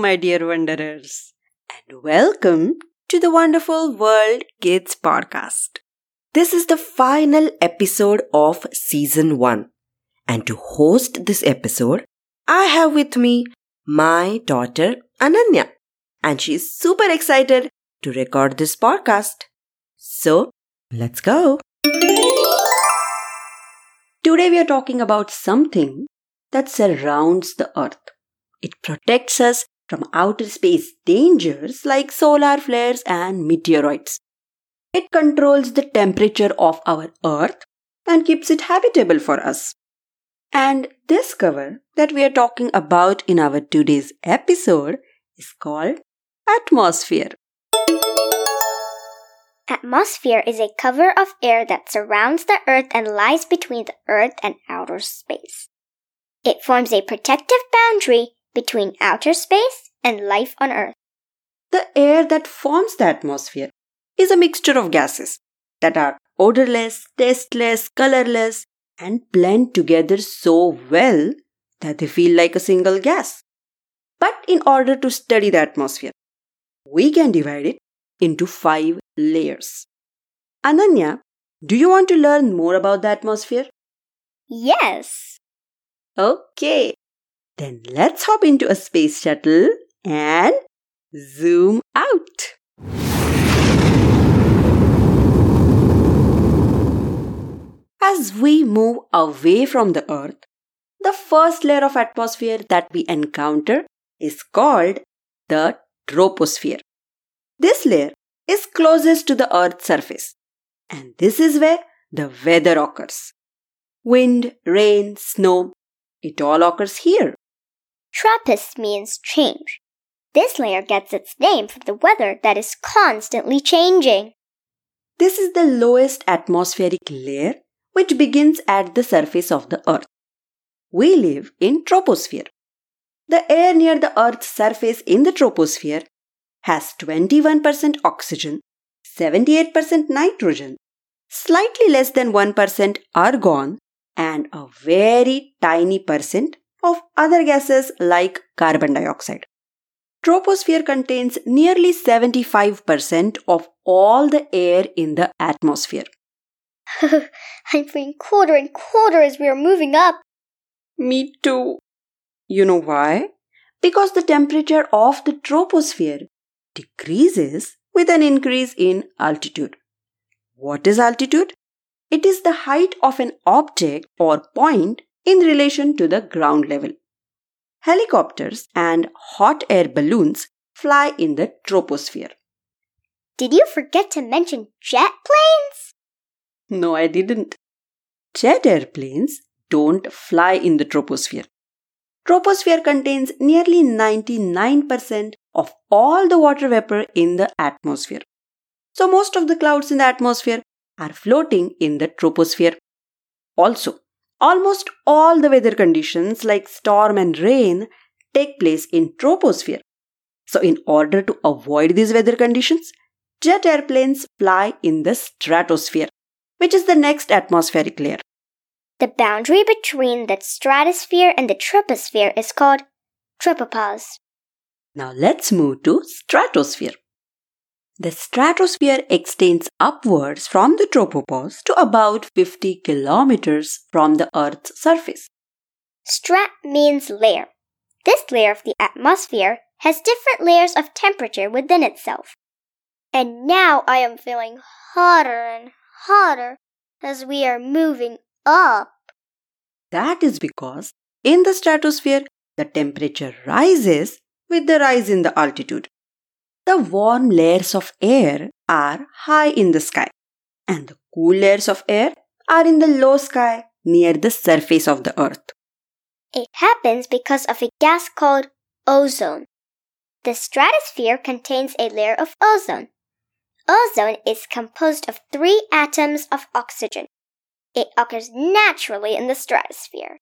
My dear wanderers, and welcome to the Wonderful World Kids podcast. This is the final episode of season 1, and to host this episode, I have with me my daughter Ananya, and she's super excited to record this podcast. So, let's go. Today, we are talking about something that surrounds the earth. It protects us from outer space dangers like solar flares and meteoroids. It controls the temperature of our earth and keeps it habitable for us. And this cover that we are talking about in our today's episode is called atmosphere. Atmosphere is a cover of air that surrounds the Earth and lies between the Earth and outer space. It forms a protective boundary between outer space and life on Earth. The air that forms the atmosphere is a mixture of gases that are odorless, tasteless, colorless, and blend together so well that they feel like a single gas. But in order to study the atmosphere, we can divide it into five layers. Ananya, do you want to learn more about the atmosphere? Yes. Okay, then let's hop into a space shuttle and zoom out. As we move away from the Earth, the first layer of atmosphere that we encounter is called the troposphere. This layer is closest to the Earth's surface, and this is where the weather occurs. Wind, rain, snow, it all occurs here. Tropos means change. This layer gets its name from the weather that is constantly changing. This is the lowest atmospheric layer which begins at the surface of the earth. We live in troposphere. The air near the earth's surface in the troposphere has 21% oxygen, 78% nitrogen, slightly less than 1% argon, and a very tiny percent of other gases like carbon dioxide. Troposphere contains nearly 75% of all the air in the atmosphere. I'm feeling colder and colder as we are moving up. Me too. You know why? Because the temperature of the troposphere decreases with an increase in altitude. What is altitude? It is the height of an object or point in relation to the ground level. Helicopters and hot air balloons fly in the troposphere. Did you forget to mention jet planes? No, I didn't. Jet airplanes don't fly in the troposphere. Troposphere contains nearly 99% of all the water vapor in the atmosphere. So most of the clouds in the atmosphere are floating in the troposphere. Also, almost all the weather conditions like storm and rain take place in troposphere. So in order to avoid these weather conditions, jet airplanes fly in the stratosphere, which is the next atmospheric layer. The boundary between the stratosphere and the troposphere is called tropopause. Now let's move to stratosphere. The stratosphere extends upwards from the tropopause to about 50 kilometers from the Earth's surface. Strat means layer. This layer of the atmosphere has different layers of temperature within itself. And now I am feeling hotter and hotter as we are moving up. That is because in the stratosphere, the temperature rises with the rise in the altitude. The warm layers of air are high in the sky, and the cool layers of air are in the low sky near the surface of the earth. It happens because of a gas called ozone. The stratosphere contains a layer of ozone. Ozone is composed of three atoms of oxygen. It occurs naturally in the stratosphere.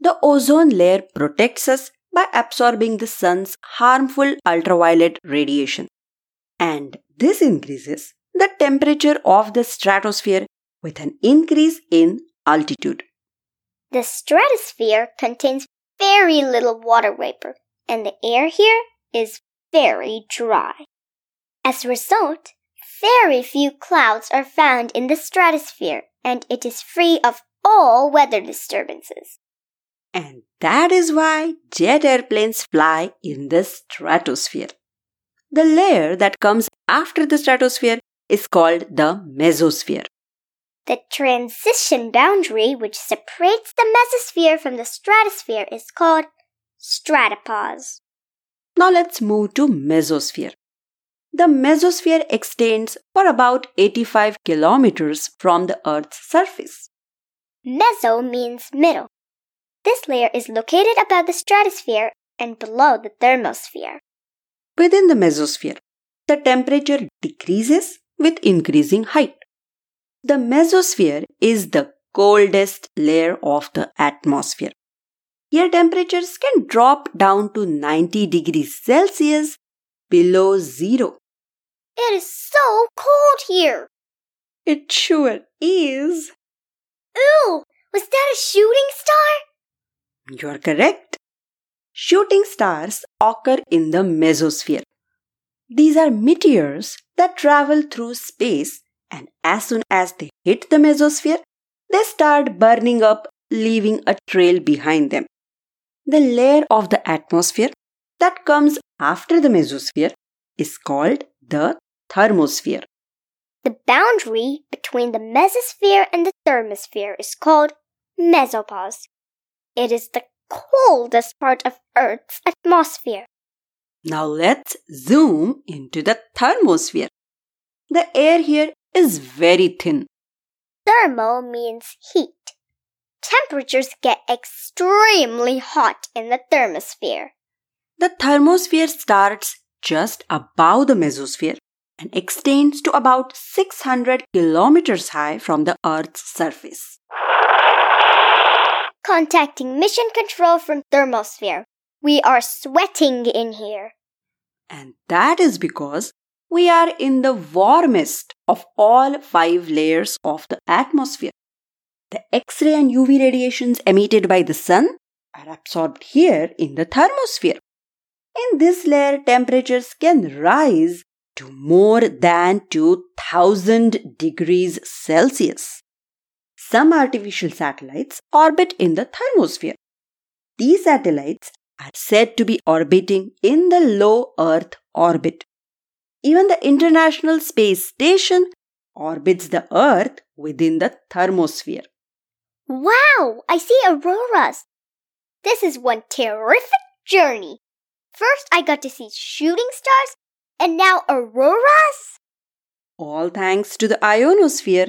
The ozone layer protects us by absorbing the sun's harmful ultraviolet radiation. And this increases the temperature of the stratosphere with an increase in altitude. The stratosphere contains very little water vapor. and the air here is very dry. As a result, very few clouds are found in the stratosphere and it is free of all weather disturbances. And that is why jet airplanes fly in the stratosphere. The layer that comes after the stratosphere is called the mesosphere. The transition boundary which separates the mesosphere from the stratosphere is called stratopause. Now let's move to mesosphere. The mesosphere extends for about 85 kilometers from the Earth's surface. Meso means middle. This layer is located above the stratosphere and below the thermosphere. Within the mesosphere, the temperature decreases with increasing height. The mesosphere is the coldest layer of the atmosphere. Here temperatures can drop down to 90 degrees Celsius below zero. It is so cold here. It sure is. Ooh, was that a shooting star? You're correct. Shooting stars occur in the mesosphere. These are meteors that travel through space, and as soon as they hit the mesosphere, they start burning up, leaving a trail behind them. The layer of the atmosphere that comes after the mesosphere is called the thermosphere. The boundary between the mesosphere and the thermosphere is called mesopause. It is the coldest part of Earth's atmosphere. Now let's zoom into the thermosphere. The air here is very thin. Thermo means heat. Temperatures get extremely hot in the thermosphere. The thermosphere starts just above the mesosphere and extends to about 600 kilometers high from the Earth's surface. Contacting mission control from thermosphere. We are sweating in here. And that is because we are in the warmest of all five layers of the atmosphere. The X ray and UV radiations emitted by the sun are absorbed here in the thermosphere. In this layer, temperatures can rise to more than 2000 degrees Celsius. Some artificial satellites orbit in the thermosphere. These satellites are said to be orbiting in the low Earth orbit. Even the International Space Station orbits the Earth within the thermosphere. Wow, I see auroras. This is one terrific journey. First, I got to see shooting stars, and now auroras? All thanks to the ionosphere.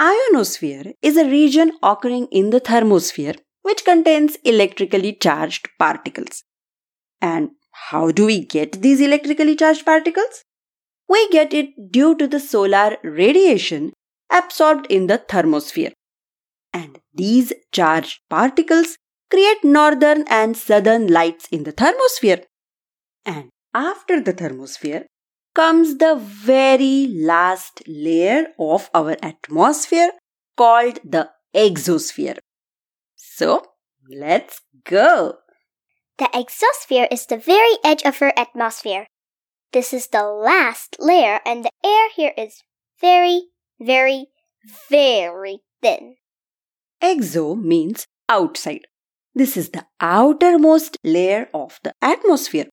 Ionosphere is a region occurring in the thermosphere which contains electrically charged particles. And how do we get these electrically charged particles? We get it due to the solar radiation absorbed in the thermosphere. And these charged particles create northern and southern lights in the thermosphere. And after the thermosphere comes the very last layer of our atmosphere called the exosphere. So, let's go. The exosphere is the very edge of our atmosphere. This is the last layer, and the air here is very, very, very thin. Exo means outside. This is the outermost layer of the atmosphere.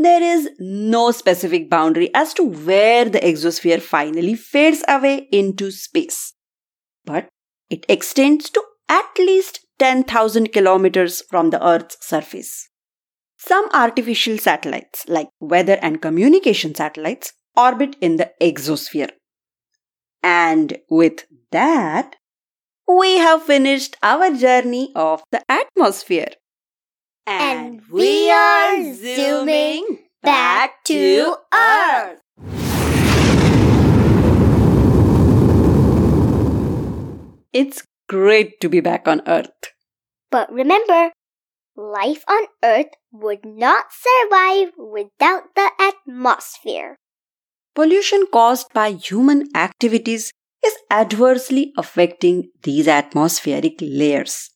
There is no specific boundary as to where the exosphere finally fades away into space. But it extends to at least 10,000 kilometers from the Earth's surface. Some artificial satellites, like weather and communication satellites, orbit in the exosphere. And with that, we have finished our journey of the atmosphere. And we are zooming back to Earth. It's great to be back on Earth. But remember, life on Earth would not survive without the atmosphere. Pollution caused by human activities is adversely affecting these atmospheric layers.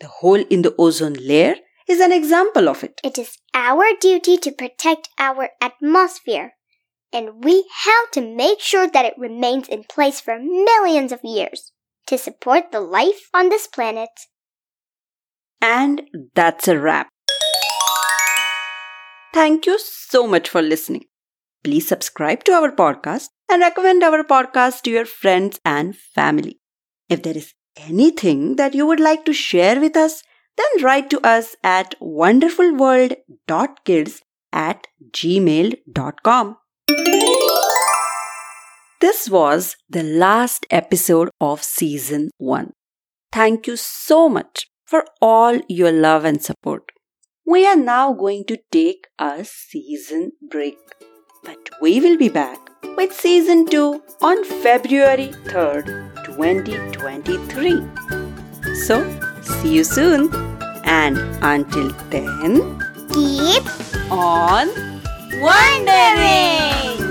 The hole in the ozone layer is an example of it. It is our duty to protect our atmosphere, and we have to make sure that it remains in place for millions of years to support the life on this planet. And that's a wrap. Thank you so much for listening. Please subscribe to our podcast and recommend our podcast to your friends and family. If there is anything that you would like to share with us, then write to us at wonderfulworld.kids at gmail.com. This was the last episode of season 1. Thank you so much for all your love and support. We are now going to take a season break, but we will be back with season 2 on February 3rd, 2023. So, see you soon, and until then, Keep on wondering!